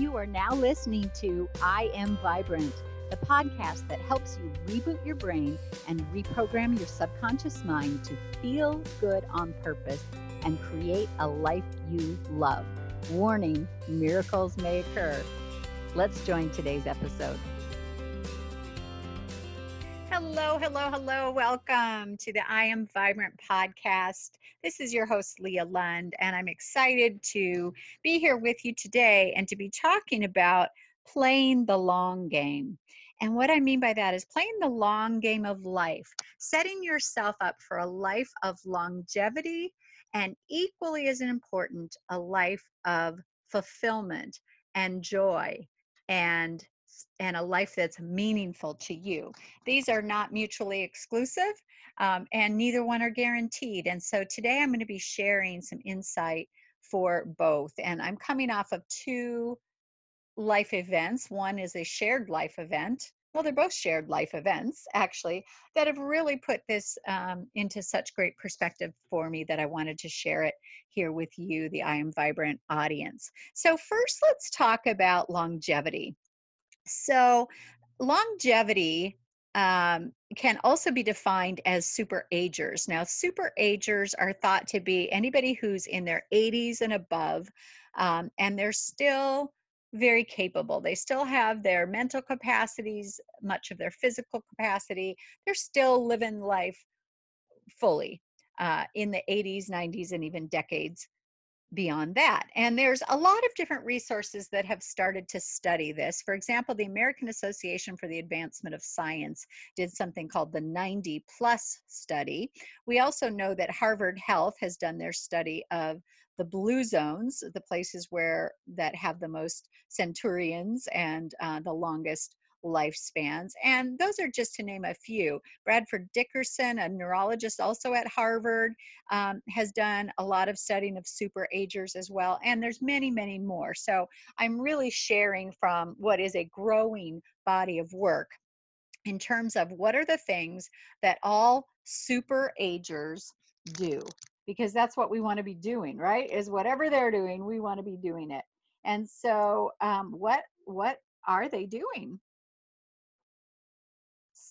You are now listening to I Am Vibrant, the podcast that helps you reboot your brain and reprogram your subconscious mind to feel good on purpose and create a life you love. Warning miracles may occur. Let's join today's episode. Hello, hello, hello. Welcome to the I Am Vibrant podcast. This is your host, Leah Lund, and I'm excited to be here with you today and to be talking about playing the long game. And what I mean by that is playing the long game of life, setting yourself up for a life of longevity and equally as important, a life of fulfillment and joy and and a life that's meaningful to you. These are not mutually exclusive, um, and neither one are guaranteed. And so today I'm going to be sharing some insight for both. And I'm coming off of two life events. One is a shared life event. Well, they're both shared life events, actually, that have really put this um, into such great perspective for me that I wanted to share it here with you, the I Am Vibrant audience. So, first, let's talk about longevity. So, longevity um, can also be defined as super agers. Now, super agers are thought to be anybody who's in their 80s and above, um, and they're still very capable. They still have their mental capacities, much of their physical capacity. They're still living life fully uh, in the 80s, 90s, and even decades beyond that. And there's a lot of different resources that have started to study this. For example, the American Association for the Advancement of Science did something called the 90 plus study. We also know that Harvard Health has done their study of the blue zones, the places where that have the most centurions and uh, the longest lifespans. And those are just to name a few. Bradford Dickerson, a neurologist also at Harvard, um, has done a lot of studying of super agers as well. And there's many, many more. So I'm really sharing from what is a growing body of work in terms of what are the things that all super agers do because that's what we want to be doing right is whatever they're doing we want to be doing it and so um, what what are they doing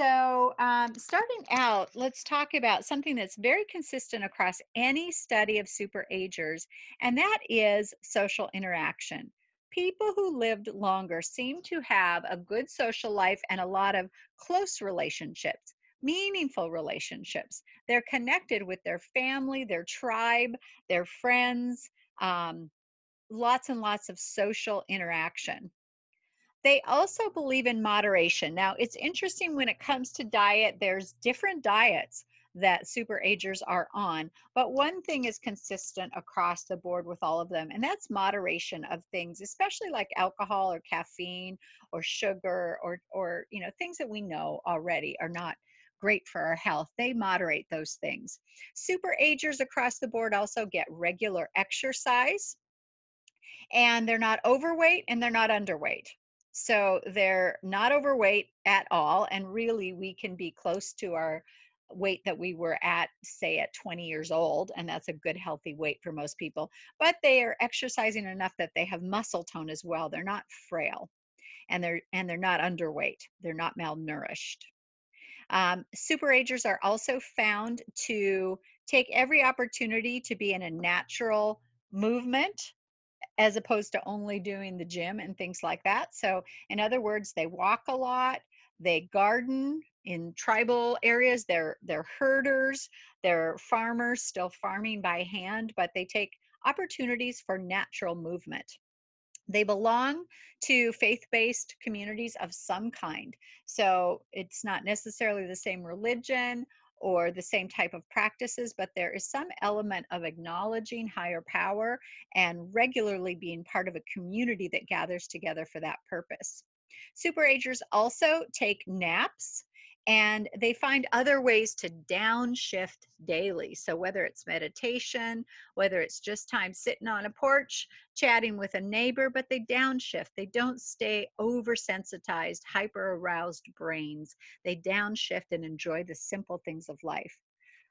so, um, starting out, let's talk about something that's very consistent across any study of super agers, and that is social interaction. People who lived longer seem to have a good social life and a lot of close relationships, meaningful relationships. They're connected with their family, their tribe, their friends, um, lots and lots of social interaction. They also believe in moderation. Now, it's interesting when it comes to diet, there's different diets that super agers are on, but one thing is consistent across the board with all of them, and that's moderation of things, especially like alcohol or caffeine or sugar or or you know, things that we know already are not great for our health. They moderate those things. Super agers across the board also get regular exercise and they're not overweight and they're not underweight. So they're not overweight at all. And really, we can be close to our weight that we were at, say, at 20 years old. And that's a good, healthy weight for most people. But they are exercising enough that they have muscle tone as well. They're not frail and they're and they're not underweight they're not malnourished um, superagers are also found to take every opportunity to be in a natural movement as opposed to only doing the gym and things like that. So, in other words, they walk a lot, they garden in tribal areas, they're they're herders, they're farmers still farming by hand, but they take opportunities for natural movement. They belong to faith based communities of some kind. So it's not necessarily the same religion or the same type of practices, but there is some element of acknowledging higher power and regularly being part of a community that gathers together for that purpose. Superagers also take naps and they find other ways to downshift daily. So, whether it's meditation, whether it's just time sitting on a porch, chatting with a neighbor, but they downshift. They don't stay oversensitized, hyper aroused brains. They downshift and enjoy the simple things of life.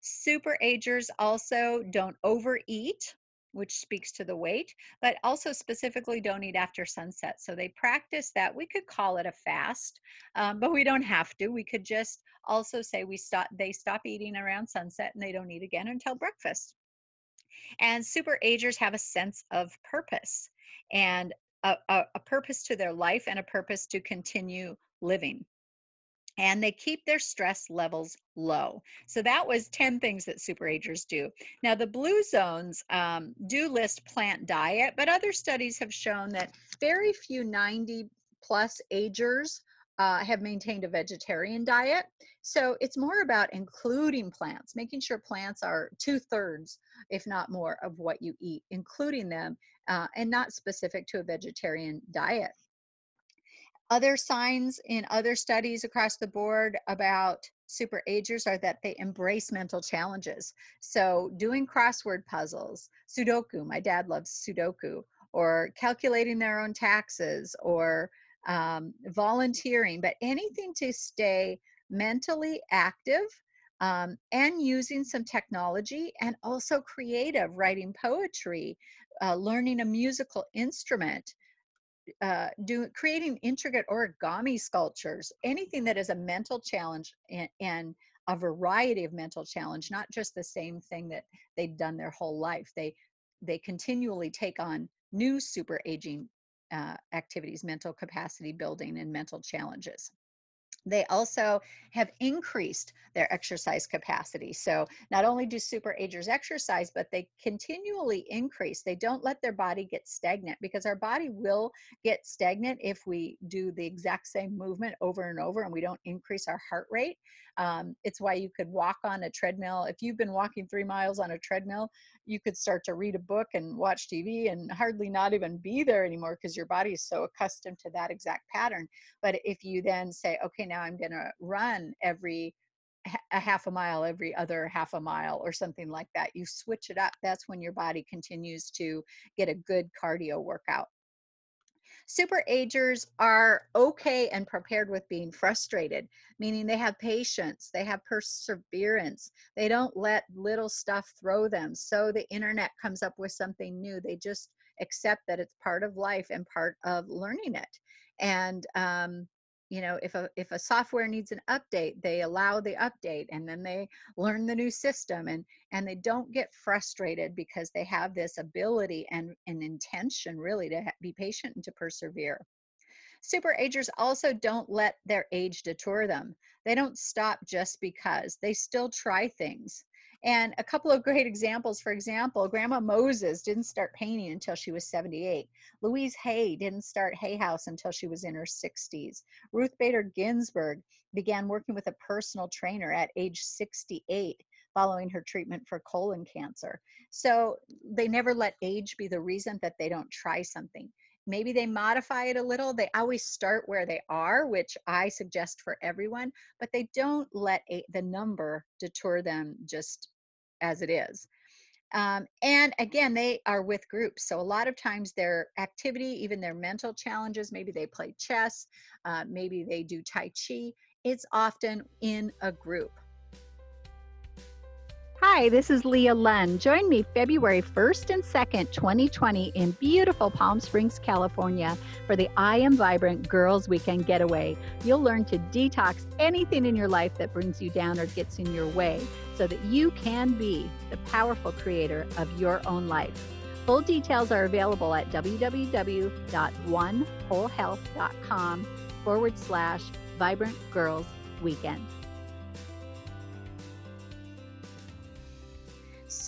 Super agers also don't overeat which speaks to the weight, but also specifically don't eat after sunset. So they practice that. We could call it a fast, um, but we don't have to. We could just also say we stop. They stop eating around sunset and they don't eat again until breakfast. And super agers have a sense of purpose and a, a, a purpose to their life and a purpose to continue living and they keep their stress levels low. So that was 10 things that superagers do. Now the blue zones um, do list plant diet, but other studies have shown that very few 90 plus agers uh, have maintained a vegetarian diet. So it's more about including plants, making sure plants are two thirds, if not more, of what you eat, including them, uh, and not specific to a vegetarian diet. Other signs in other studies across the board about super agers are that they embrace mental challenges. So doing crossword puzzles, Sudoku, my dad loves Sudoku, or calculating their own taxes, or um, volunteering, but anything to stay mentally active um, and using some technology and also creative, writing poetry, uh, learning a musical instrument, uh, do creating intricate origami sculptures, anything that is a mental challenge and, and a variety of mental challenge, not just the same thing that they've done their whole life. They they continually take on new super aging uh, activities, mental capacity building, and mental challenges. They also have increased their exercise capacity. So not only do super agers exercise, but they continually increase. They don't let their body get stagnant because our body will get stagnant if we do the exact same movement over and over and we don't increase our heart rate. Um, it's why you could walk on a treadmill. If you've been walking three miles on a treadmill, you could start to read a book and watch TV and hardly not even be there anymore because your body is so accustomed to that exact pattern. But if you then say, okay, now I'm going to run every a half a mile every other half a mile or something like that you switch it up that's when your body continues to get a good cardio workout Super agers are okay and prepared with being frustrated, meaning they have patience, they have perseverance, they don't let little stuff throw them. So the internet comes up with something new. They just accept that it's part of life and part of learning it. And um, you know if a if a software needs an update they allow the update and then they learn the new system and and they don't get frustrated because they have this ability and an intention really to be patient and to persevere. Super agers also don't let their age deter them. They don't stop just because. They still try things and a couple of great examples, for example, Grandma Moses didn't start painting until she was 78. Louise Hay didn't start Hay House until she was in her 60s. Ruth Bader Ginsburg began working with a personal trainer at age 68 following her treatment for colon cancer. So they never let age be the reason that they don't try something. Maybe they modify it a little. They always start where they are, which I suggest for everyone, but they don't let a, the number deter them just as it is. Um, and again, they are with groups. So a lot of times their activity, even their mental challenges, maybe they play chess, uh, maybe they do Tai Chi, it's often in a group. Hi, this is Leah Lund. Join me February 1st and 2nd, 2020, in beautiful Palm Springs, California, for the I Am Vibrant Girls Weekend Getaway. You'll learn to detox anything in your life that brings you down or gets in your way so that you can be the powerful creator of your own life. Full details are available at www.onewholehealth.com forward slash vibrant girls weekend.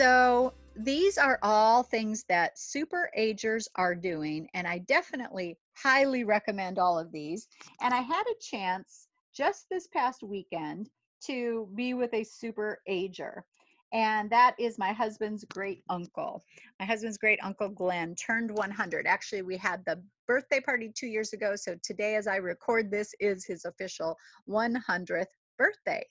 So these are all things that super agers are doing, and I definitely highly recommend all of these. And I had a chance just this past weekend to be with a super ager. And that is my husband's great uncle. My husband's great uncle Glenn turned 100. Actually, we had the birthday party two years ago. So today, as I record this, is his official 100th birthday.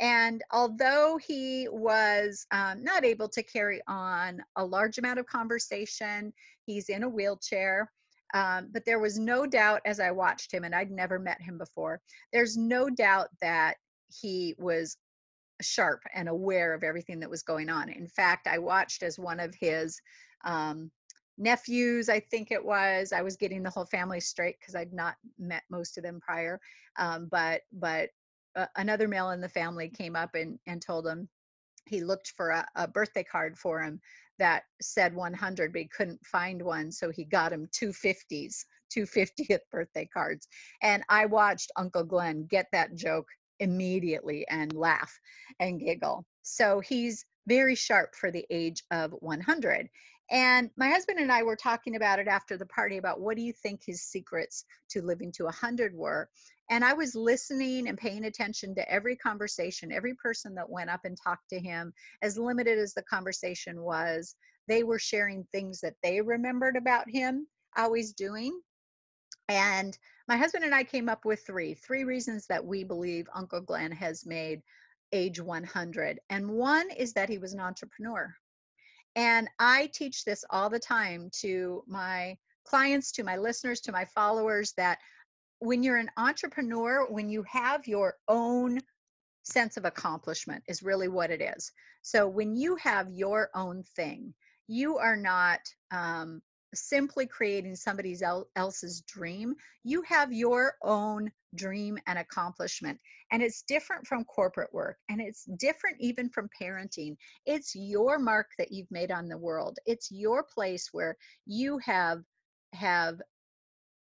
And although he was um, not able to carry on a large amount of conversation, he's in a wheelchair. Um, but there was no doubt as I watched him, and I'd never met him before, there's no doubt that he was sharp and aware of everything that was going on. In fact, I watched as one of his um, nephews, I think it was. I was getting the whole family straight because I'd not met most of them prior. Um, but but another male in the family came up and and told him he looked for a, a birthday card for him that said 100 but he couldn't find one so he got him 250s 250th birthday cards. And i watched uncle glenn get that joke immediately and laugh and giggle. So he's very sharp for the age of 100 and my husband and I were talking about it after the party about what do you think his secrets to living to 100 were. And I was listening and paying attention to every conversation, every person that went up and talked to him, as limited as the conversation was. They were sharing things that they remembered about him always doing. And my husband and I came up with three three reasons that we believe Uncle Glenn has made age 100. And one is that he was an entrepreneur. And I teach this all the time to my clients, to my listeners, to my followers that when you're an entrepreneur, when you have your own sense of accomplishment, is really what it is. So when you have your own thing, you are not um, simply creating somebody else's dream. You have your own dream and accomplishment. And it's different from corporate work and it's different even from parenting. It's your mark that you've made on the world. It's your place where you have have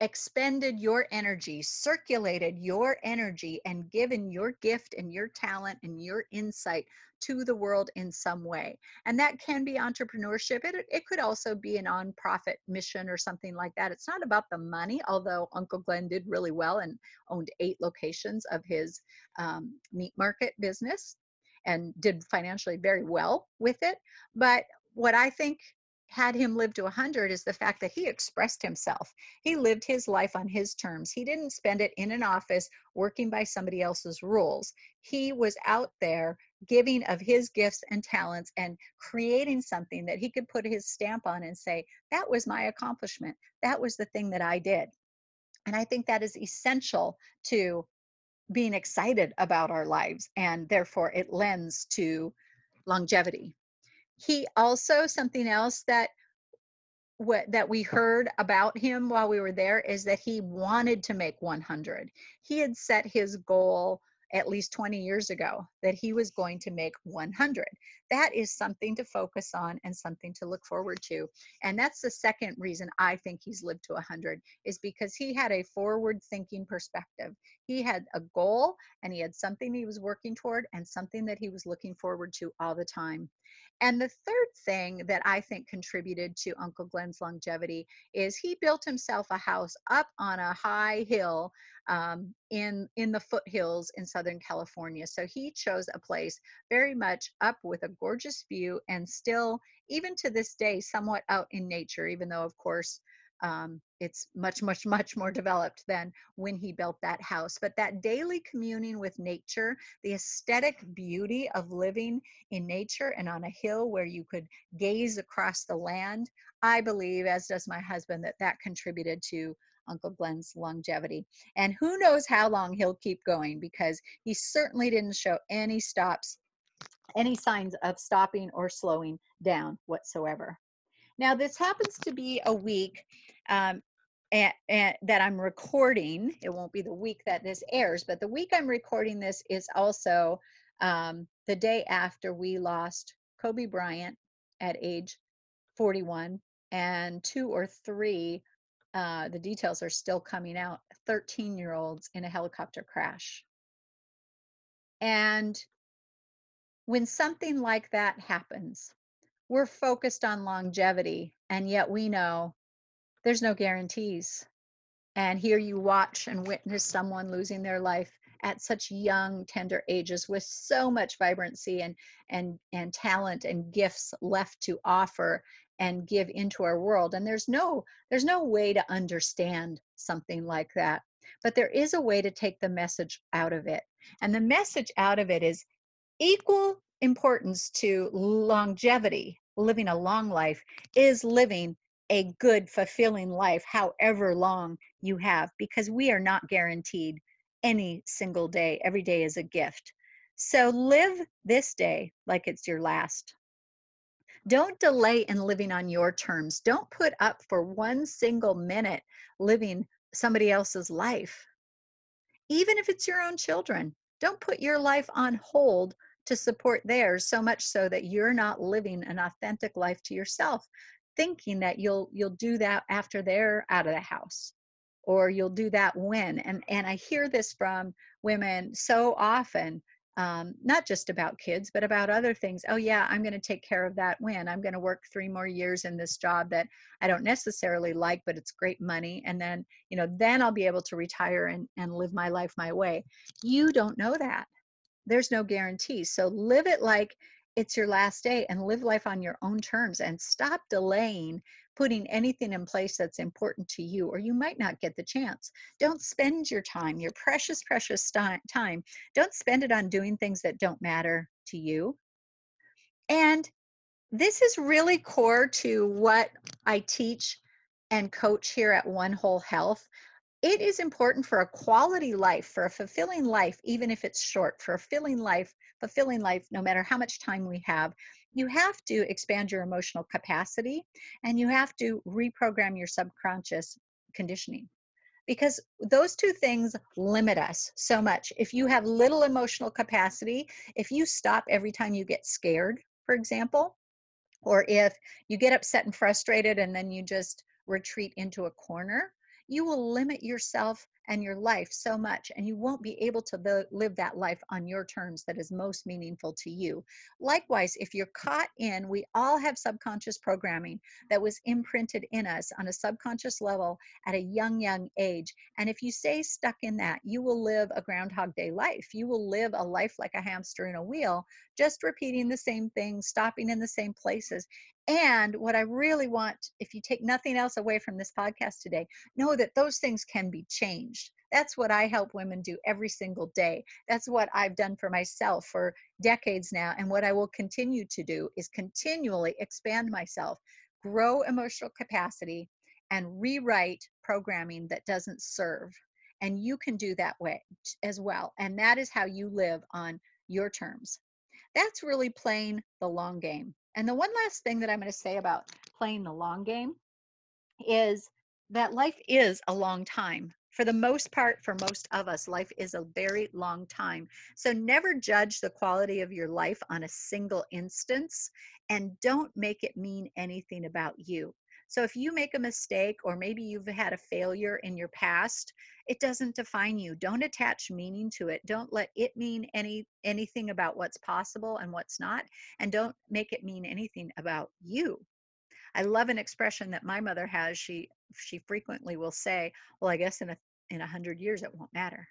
expended your energy, circulated your energy, and given your gift and your talent and your insight to the world in some way. And that can be entrepreneurship. It, it could also be a nonprofit mission or something like that. It's not about the money, although Uncle Glenn did really well and owned eight locations of his um, meat market business and did financially very well with it. But what I think had him live to 100 is the fact that he expressed himself. He lived his life on his terms. He didn't spend it in an office working by somebody else's rules. He was out there giving of his gifts and talents and creating something that he could put his stamp on and say, that was my accomplishment. That was the thing that I did. And I think that is essential to being excited about our lives. And therefore, it lends to longevity he also something else that what that we heard about him while we were there is that he wanted to make 100 he had set his goal at least 20 years ago that he was going to make 100 that is something to focus on and something to look forward to and that's the second reason i think he's lived to 100 is because he had a forward thinking perspective. He had a goal and he had something he was working toward and something that he was looking forward to all the time and the third thing that I think contributed to Uncle Glenn's longevity is he built himself a house up on a high hill um, in in the foothills in Southern California. So he chose a place very much up with a gorgeous view and still, even to this day, somewhat out in nature. Even though, of course, um, it's much, much, much more developed than when he built that house. But that daily communing with nature, the aesthetic beauty of living in nature and on a hill where you could gaze across the land, I believe, as does my husband, that that contributed to Uncle Glenn's longevity. And who knows how long he'll keep going because he certainly didn't show any stops, any signs of stopping or slowing down whatsoever. Now, this happens to be a week um, that I'm recording. It won't be the week that this airs, but the week I'm recording this is also um, the day after we lost Kobe Bryant at age 41 and two or three uh, the details are still coming out 13 year olds in a helicopter crash and when something like that happens we're focused on longevity and yet we know there's no guarantees. And here you watch and witness someone losing their life at such young tender ages with so much vibrancy and and and talent and gifts left to offer and give into our world. And there's no there's no way to understand something like that but there is a way to take the message out of it. And the message out of it is equal importance to longevity living a long life is living a good, fulfilling life, however long you have, because we are not guaranteed any single day. Every day is a gift. So live this day like it's your last. Don't delay in living on your terms. Don't put up for one single minute living somebody else's life. Even if it's your own children, don't put your life on hold to support theirs so much so that you're not living an authentic life to yourself thinking that you'll you'll do that after they're out of the house or you'll do that when and and i hear this from women so often um, not just about kids but about other things oh yeah i'm going to take care of that when i'm going to work three more years in this job that i don't necessarily like but it's great money and then you know then i'll be able to retire and, and live my life my way. You don't know that there's no guarantee. So live it like it's your last day and live life on your own terms and stop delaying putting anything in place that's important to you or you might not get the chance. Don't spend your time your precious precious time. Don't spend it on doing things that don't matter to you. And this is really core to what i teach and coach here at one whole health it is important for a quality life for a fulfilling life even if it's short for a fulfilling life fulfilling life no matter how much time we have. You have to expand your emotional capacity and you have to reprogram your subconscious conditioning because those two things limit us so much. If you have little emotional capacity if you stop every time you get scared for example or if you get upset and frustrated and then you just retreat into a corner you will limit yourself and your life so much and you won't be able to live that life on your terms that is most meaningful to you likewise if you're caught in we all have subconscious programming that was imprinted in us on a subconscious level at a young young age and if you stay stuck in that you will live a groundhog day life you will live a life like a hamster in a wheel just repeating the same things stopping in the same places and what I really want, if you take nothing else away from this podcast today, know that those things can be changed. That's what I help women do every single day. That's what I've done for myself for decades now. And what I will continue to do is continually expand myself, grow emotional capacity, and rewrite programming that doesn't serve. And you can do that way as well. And that is how you live on your terms. That's really playing the long game. And the one last thing that I'm going to say about playing the long game is that life is a long time. For the most part, for most of us, life is a very long time. So never judge the quality of your life on a single instance and don't make it mean anything about you. So if you make a mistake or maybe you've had a failure in your past, it doesn't define you. Don't attach meaning to it. Don't let it mean any anything about what's possible and what's not and don't make it mean anything about you. I love an expression that my mother has. She she frequently will say, "Well, I guess in a in a hundred years it won't matter,"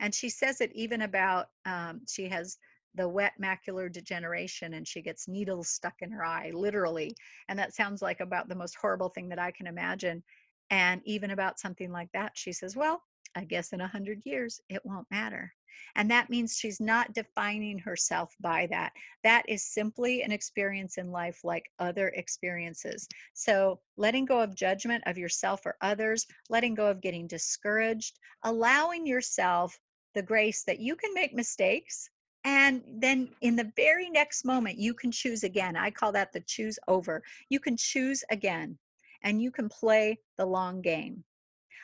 and she says it even about um, she has the wet macular degeneration and she gets needles stuck in her eye, literally. And that sounds like about the most horrible thing that I can imagine. And even about something like that, she says, Well, I guess in a hundred years it won't matter. And that means she's not defining herself by that. That is simply an experience in life like other experiences. So, letting go of judgment of yourself or others, letting go of getting discouraged, allowing yourself the grace that you can make mistakes and then in the very next moment, you can choose again. I call that the choose over. You can choose again and you can play the long game.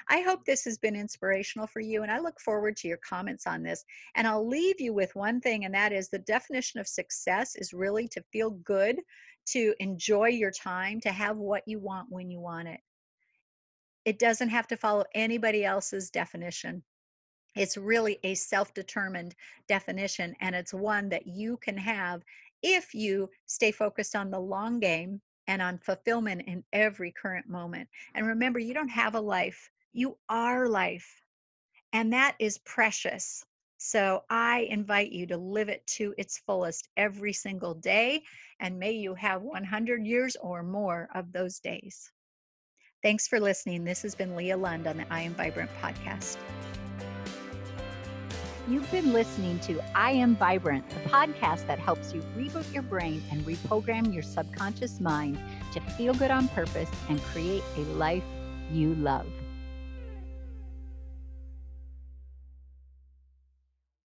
I hope this has been inspirational for you, and I look forward to your comments on this. And I'll leave you with one thing, and that is the definition of success is really to feel good, to enjoy your time, to have what you want when you want it. It doesn't have to follow anybody else's definition it's really a self determined definition, and it's one that you can have if you stay focused on the long game and on fulfillment in every current moment. And remember, you don't have a life, you are life, and that is precious. So I invite you to live it to its fullest every single day, and may you have 100 years or more of those days. Thanks for listening. This has been Leah Lund on the I Am Vibrant podcast. You've been listening to I Am Vibrant, the podcast that helps you reboot your brain and reprogram your subconscious mind to feel good on purpose and create a life you love.